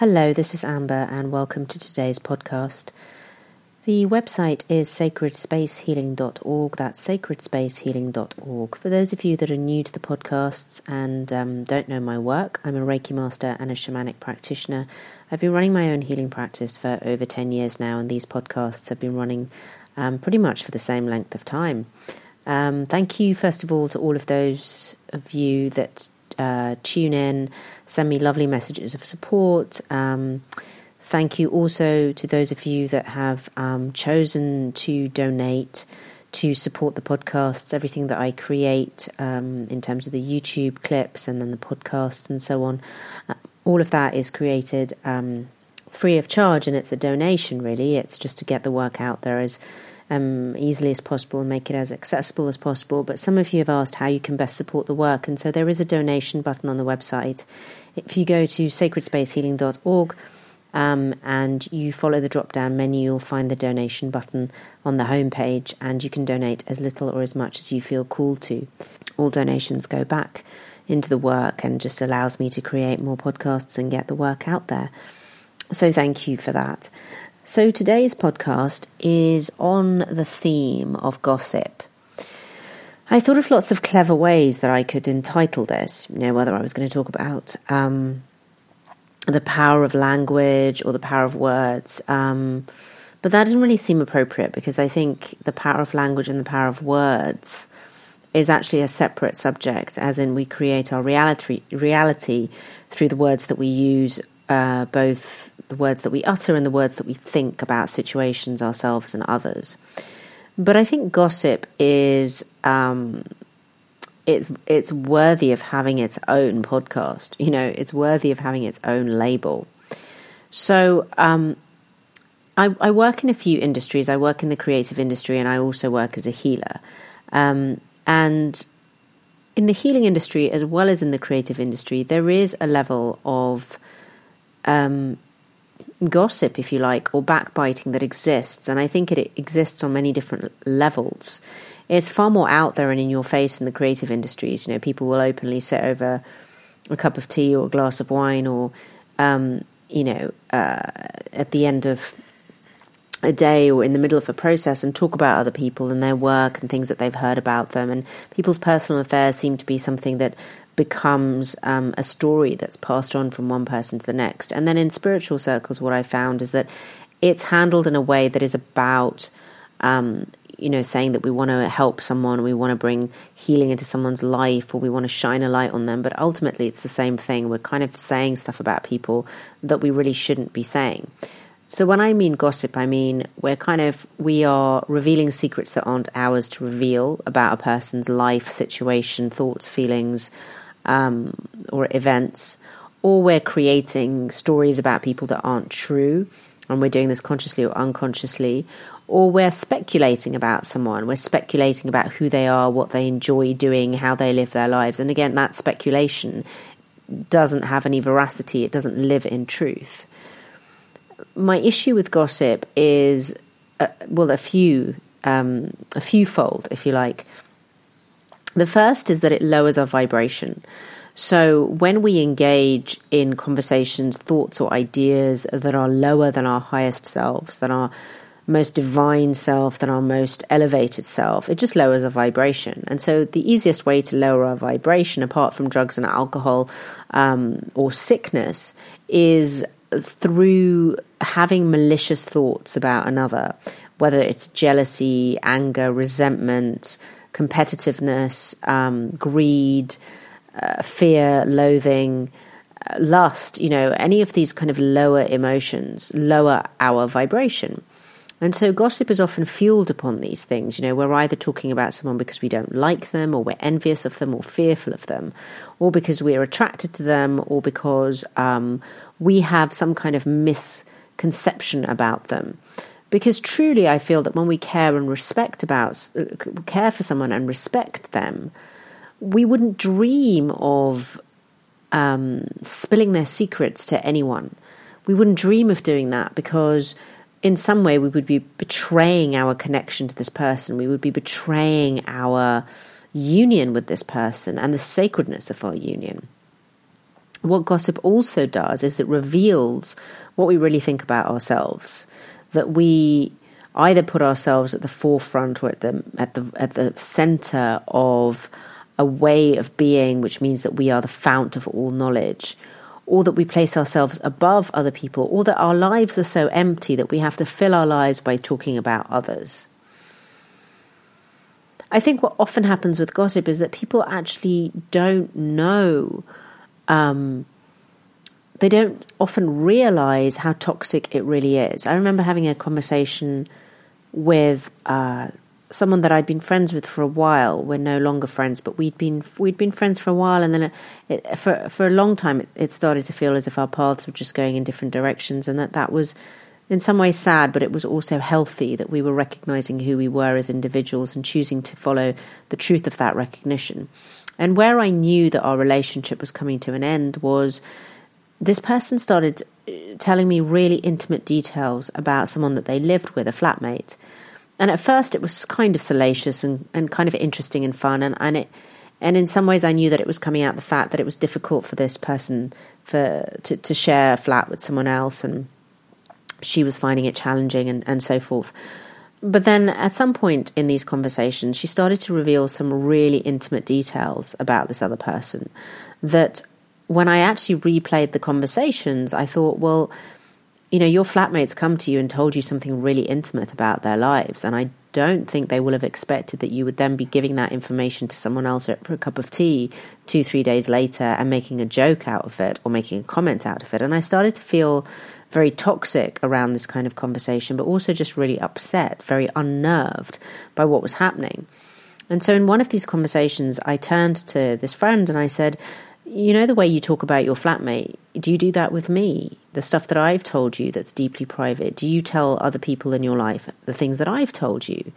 Hello, this is Amber, and welcome to today's podcast. The website is sacredspacehealing.org. That's sacredspacehealing.org. For those of you that are new to the podcasts and um, don't know my work, I'm a Reiki master and a shamanic practitioner. I've been running my own healing practice for over 10 years now, and these podcasts have been running um, pretty much for the same length of time. Um, thank you, first of all, to all of those of you that uh, tune in, send me lovely messages of support. Um, thank you also to those of you that have um, chosen to donate to support the podcasts, everything that I create um, in terms of the YouTube clips and then the podcasts and so on. Uh, all of that is created um, free of charge and it's a donation, really. It's just to get the work out there as um, easily as possible and make it as accessible as possible. But some of you have asked how you can best support the work, and so there is a donation button on the website. If you go to sacredspacehealing.org um, and you follow the drop down menu, you'll find the donation button on the homepage, and you can donate as little or as much as you feel called to. All donations go back into the work and just allows me to create more podcasts and get the work out there. So, thank you for that. So today's podcast is on the theme of gossip. I thought of lots of clever ways that I could entitle this. You know, whether I was going to talk about um, the power of language or the power of words. Um, but that doesn't really seem appropriate because I think the power of language and the power of words is actually a separate subject, as in we create our reality, reality through the words that we use, uh, both the words that we utter and the words that we think about situations, ourselves, and others. But I think gossip is um, it's it's worthy of having its own podcast. You know, it's worthy of having its own label. So um, I, I, work in a few industries. I work in the creative industry, and I also work as a healer. Um, and in the healing industry, as well as in the creative industry, there is a level of um, gossip, if you like, or backbiting that exists. And I think it exists on many different levels. It's far more out there and in your face in the creative industries. You know, people will openly sit over a cup of tea or a glass of wine, or um, you know, uh, at the end of a day or in the middle of a process and talk about other people and their work and things that they've heard about them. And people's personal affairs seem to be something that becomes um, a story that's passed on from one person to the next. And then in spiritual circles, what I found is that it's handled in a way that is about, um, you know, saying that we want to help someone, we want to bring healing into someone's life, or we want to shine a light on them. But ultimately, it's the same thing. We're kind of saying stuff about people that we really shouldn't be saying. So when I mean gossip, I mean we're kind of we are revealing secrets that aren't ours to reveal about a person's life, situation, thoughts, feelings, um, or events, or we're creating stories about people that aren't true, and we're doing this consciously or unconsciously, or we're speculating about someone, we're speculating about who they are, what they enjoy doing, how they live their lives. And again, that speculation doesn't have any veracity, it doesn't live in truth. My issue with gossip is, uh, well, a few, um, a few fold, if you like. The first is that it lowers our vibration. So when we engage in conversations, thoughts, or ideas that are lower than our highest selves, than our most divine self, than our most elevated self, it just lowers our vibration. And so the easiest way to lower our vibration, apart from drugs and alcohol um, or sickness, is through having malicious thoughts about another, whether it's jealousy, anger, resentment competitiveness, um, greed, uh, fear, loathing, uh, lust, you know, any of these kind of lower emotions lower our vibration. And so gossip is often fueled upon these things. You know, we're either talking about someone because we don't like them, or we're envious of them, or fearful of them, or because we're attracted to them, or because um, we have some kind of misconception about them. Because truly, I feel that when we care and respect about, uh, care for someone and respect them, we wouldn't dream of um, spilling their secrets to anyone. We wouldn't dream of doing that because, in some way, we would be betraying our connection to this person. We would be betraying our union with this person and the sacredness of our union. what gossip also does is it reveals what we really think about ourselves. That we either put ourselves at the forefront or at the at the at the center of a way of being, which means that we are the fount of all knowledge, or that we place ourselves above other people, or that our lives are so empty that we have to fill our lives by talking about others. I think what often happens with gossip is that people actually don't know, um, they don't often realize how toxic it really is. I remember having a conversation with uh, someone that I'd been friends with for a while. We're no longer friends, but we'd been we'd been friends for a while, and then it, it, for for a long time, it, it, started to feel as if our paths were just going in different directions, and that that was in some ways sad, but it was also healthy that we were recognizing who we were as individuals and choosing to follow the truth of that recognition. And where I knew that our relationship was coming to an end was this person started uh, telling me really intimate details about someone that they lived with, a flatmate and at first, it was kind of salacious and, and kind of interesting and fun. And, and, it, and in some ways, I knew that it was coming out the fact that it was difficult for this person for to, to share a flat with someone else. And she was finding it challenging and, and so forth. But then at some point in these conversations, she started to reveal some really intimate details about this other person that when I actually replayed the conversations, I thought, well, you know, your flatmates come to you and told you something really intimate about their lives. And I don't think they will have expected that you would then be giving that information to someone else for a cup of tea two, three days later and making a joke out of it or making a comment out of it. And I started to feel very toxic around this kind of conversation, but also just really upset, very unnerved by what was happening. And so in one of these conversations, I turned to this friend and I said, You know, the way you talk about your flatmate, do you do that with me? the stuff that I've told you that's deeply private? Do you tell other people in your life the things that I've told you?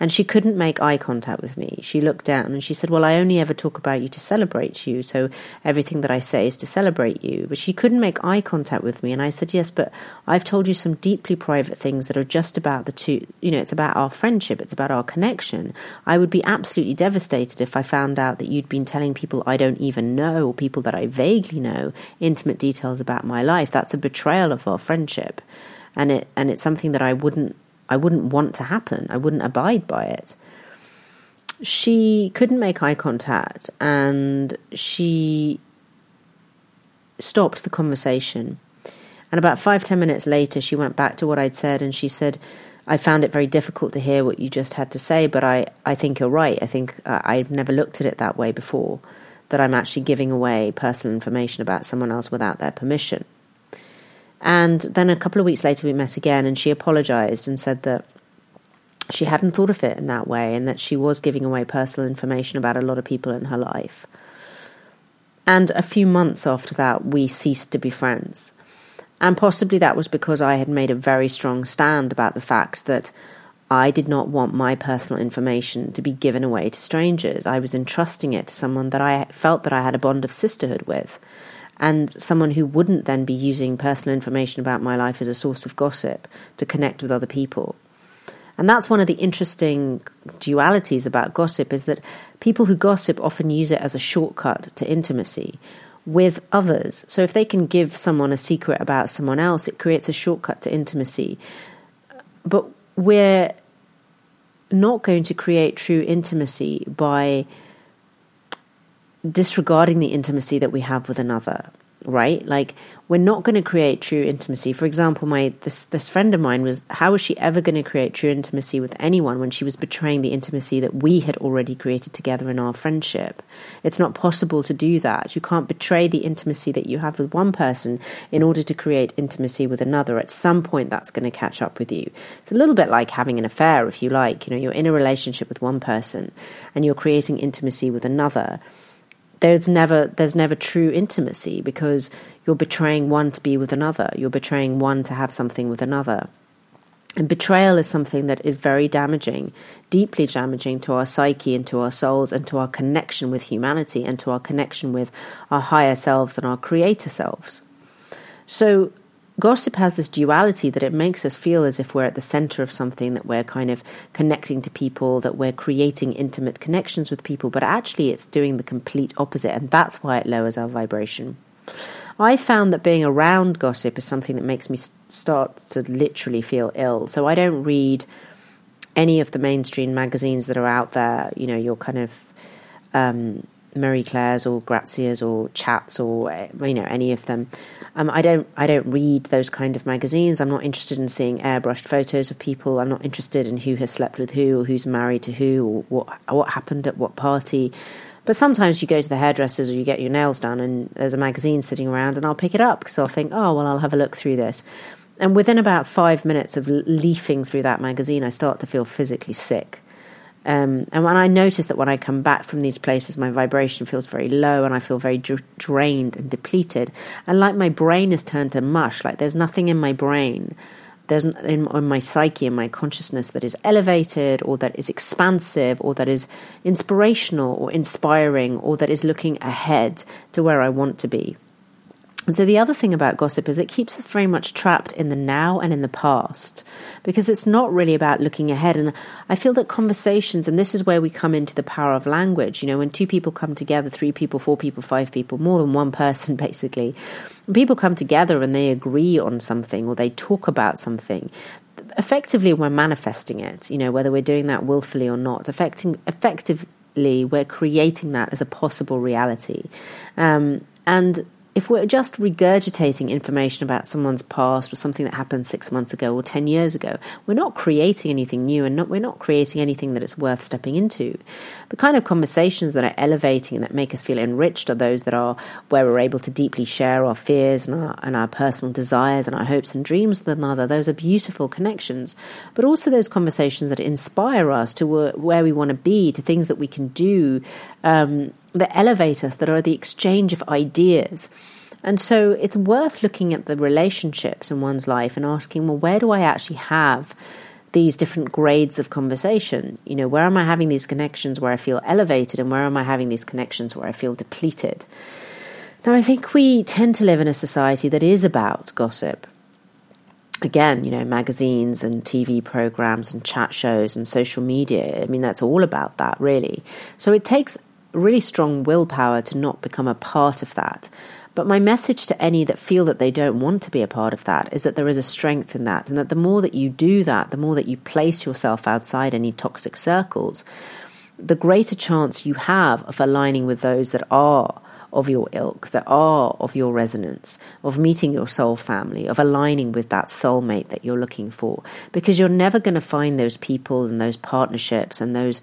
And she couldn't make eye contact with me. She looked down and she said, Well, I only ever talk about you to celebrate you. So everything that I say is to celebrate you. But she couldn't make eye contact with me. And I said, Yes, but I've told you some deeply private things that are just about the two, you know, it's about our friendship, it's about our connection. I would be absolutely devastated if I found out that you'd been telling people I don't even know or people that I vaguely know intimate details about my life. That's a betrayal of our friendship. And it and it's something that I wouldn't I wouldn't want to happen. I wouldn't abide by it. She couldn't make eye contact and she stopped the conversation. And about five, ten minutes later, she went back to what I'd said and she said, I found it very difficult to hear what you just had to say, but I, I think you're right. I think uh, I've never looked at it that way before, that I'm actually giving away personal information about someone else without their permission. And then a couple of weeks later, we met again, and she apologized and said that she hadn't thought of it in that way and that she was giving away personal information about a lot of people in her life. And a few months after that, we ceased to be friends. And possibly that was because I had made a very strong stand about the fact that I did not want my personal information to be given away to strangers. I was entrusting it to someone that I felt that I had a bond of sisterhood with and someone who wouldn't then be using personal information about my life as a source of gossip to connect with other people. And that's one of the interesting dualities about gossip is that people who gossip often use it as a shortcut to intimacy with others. So if they can give someone a secret about someone else, it creates a shortcut to intimacy. But we're not going to create true intimacy by disregarding the intimacy that we have with another right? Like we're not going to create true intimacy. For example my this this friend of mine was how was she ever going to create true intimacy with anyone when she was betraying the intimacy that we had already created together in our friendship? It's not possible to do that. You can't betray the intimacy that you have with one person in order to create intimacy with another. At some point that's going to catch up with you. It's a little bit like having an affair if you like. You know you're in a relationship with one person and you're creating intimacy with another there's never there's never true intimacy because you're betraying one to be with another you're betraying one to have something with another and betrayal is something that is very damaging, deeply damaging to our psyche and to our souls and to our connection with humanity and to our connection with our higher selves and our creator selves. So, gossip has this duality that it makes us feel as if we're at the center of something, that we're kind of connecting to people, that we're creating intimate connections with people, but actually it's doing the complete opposite, and that's why it lowers our vibration. I found that being around gossip is something that makes me start to literally feel ill. So I don't read any of the mainstream magazines that are out there. You know, your kind of um, Marie Claire's or Grazia's or Chats or you know any of them. Um, I don't I don't read those kind of magazines. I'm not interested in seeing airbrushed photos of people. I'm not interested in who has slept with who or who's married to who or what what happened at what party. But sometimes you go to the hairdressers or you get your nails done and there's a magazine sitting around and I'll pick it up because I'll think, oh, well, I'll have a look through this. And within about five minutes of leafing through that magazine, I start to feel physically sick. Um, and when I notice that when I come back from these places, my vibration feels very low and I feel very dr- drained and depleted. And like my brain is turned to mush, like there's nothing in my brain there's in, in my psyche and my consciousness that is elevated or that is expansive or that is inspirational or inspiring or that is looking ahead to where I want to be. And so the other thing about gossip is it keeps us very much trapped in the now and in the past because it's not really about looking ahead. And I feel that conversations, and this is where we come into the power of language, you know, when two people come together, three people, four people, five people, more than one person basically, when people come together and they agree on something or they talk about something, effectively we're manifesting it, you know, whether we're doing that willfully or not. Affecting, effectively, we're creating that as a possible reality. Um, and if we're just regurgitating information about someone's past or something that happened six months ago or 10 years ago, we're not creating anything new and not, we're not creating anything that it's worth stepping into. The kind of conversations that are elevating and that make us feel enriched are those that are where we're able to deeply share our fears and our, and our personal desires and our hopes and dreams with another. Those are beautiful connections, but also those conversations that inspire us to where we want to be, to things that we can do. Um, that elevate us, that are the exchange of ideas. And so it's worth looking at the relationships in one's life and asking, well, where do I actually have these different grades of conversation? You know, where am I having these connections where I feel elevated and where am I having these connections where I feel depleted? Now, I think we tend to live in a society that is about gossip. Again, you know, magazines and TV programs and chat shows and social media. I mean, that's all about that, really. So it takes really strong willpower to not become a part of that. But my message to any that feel that they don't want to be a part of that is that there is a strength in that, and that the more that you do that, the more that you place yourself outside any toxic circles, the greater chance you have of aligning with those that are of your ilk, that are of your resonance, of meeting your soul family, of aligning with that soulmate that you're looking for. Because you're never going to find those people and those partnerships and those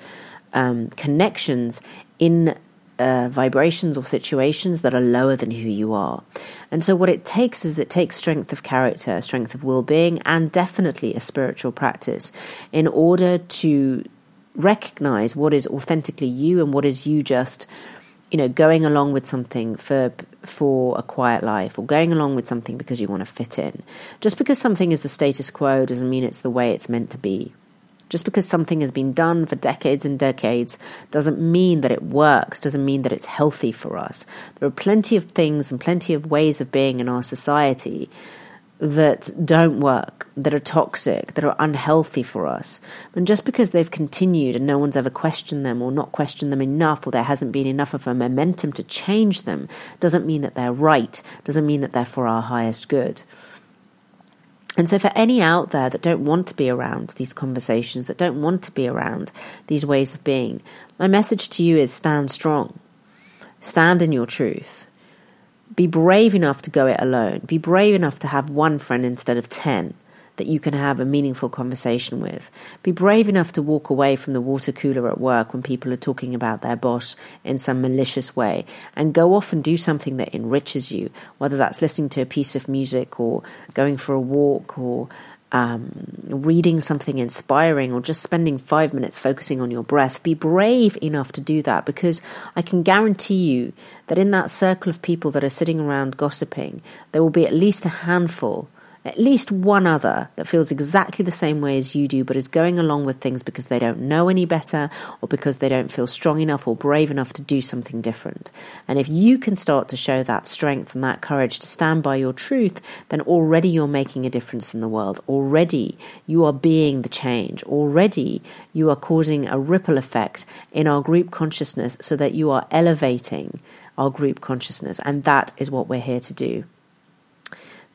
um, connections in uh, vibrations or situations that are lower than who you are. And so, what it takes is it takes strength of character, strength of well being, and definitely a spiritual practice in order to recognize what is authentically you and what is you just you know going along with something for for a quiet life or going along with something because you want to fit in just because something is the status quo doesn't mean it's the way it's meant to be just because something has been done for decades and decades doesn't mean that it works, doesn't mean that it's healthy for us. There are plenty of things and plenty of ways of being in our society that don't work, that are toxic, that are unhealthy for us. And just because they've continued and no one's ever questioned them or not questioned them enough or there hasn't been enough of a momentum to change them doesn't mean that they're right, doesn't mean that they're for our highest good. And so, for any out there that don't want to be around these conversations, that don't want to be around these ways of being, my message to you is stand strong. Stand in your truth. Be brave enough to go it alone. Be brave enough to have one friend instead of 10 that you can have a meaningful conversation with. Be brave enough to walk away from the water cooler at work when people are talking about their boss in some malicious way and go off and do something that enriches you, whether that's listening to a piece of music or going for a walk or um, reading something inspiring or just spending five minutes focusing on your breath, be brave enough to do that because I can guarantee you that in that circle of people that are sitting around gossiping, there will be at least a handful at least one other that feels exactly the same way as you do, but is going along with things because they don't know any better or because they don't feel strong enough or brave enough to do something different. And if you can start to show that strength and that courage to stand by your truth, then already you're making a difference in the world. Already you are being the change. Already you are causing a ripple effect in our group consciousness so that you are elevating our group consciousness. And that is what we're here to do.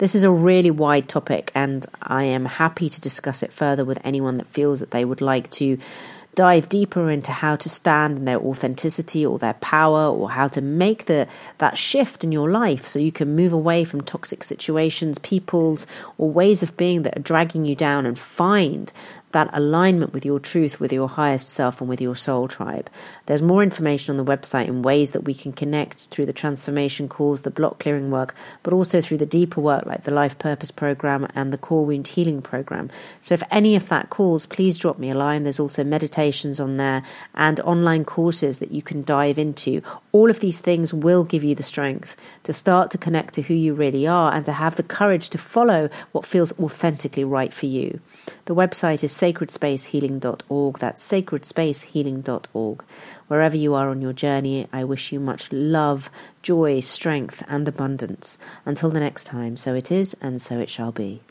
This is a really wide topic, and I am happy to discuss it further with anyone that feels that they would like to dive deeper into how to stand in their authenticity or their power or how to make the that shift in your life so you can move away from toxic situations, peoples or ways of being that are dragging you down and find that alignment with your truth, with your highest self, and with your soul tribe. There's more information on the website in ways that we can connect through the transformation calls, the block clearing work, but also through the deeper work like the Life Purpose Program and the Core Wound Healing Program. So if any of that calls, please drop me a line. There's also meditations on there and online courses that you can dive into. All of these things will give you the strength to start to connect to who you really are and to have the courage to follow what feels authentically right for you. The website is sacredspacehealing.org. That's sacredspacehealing.org. Wherever you are on your journey, I wish you much love, joy, strength, and abundance. Until the next time, so it is, and so it shall be.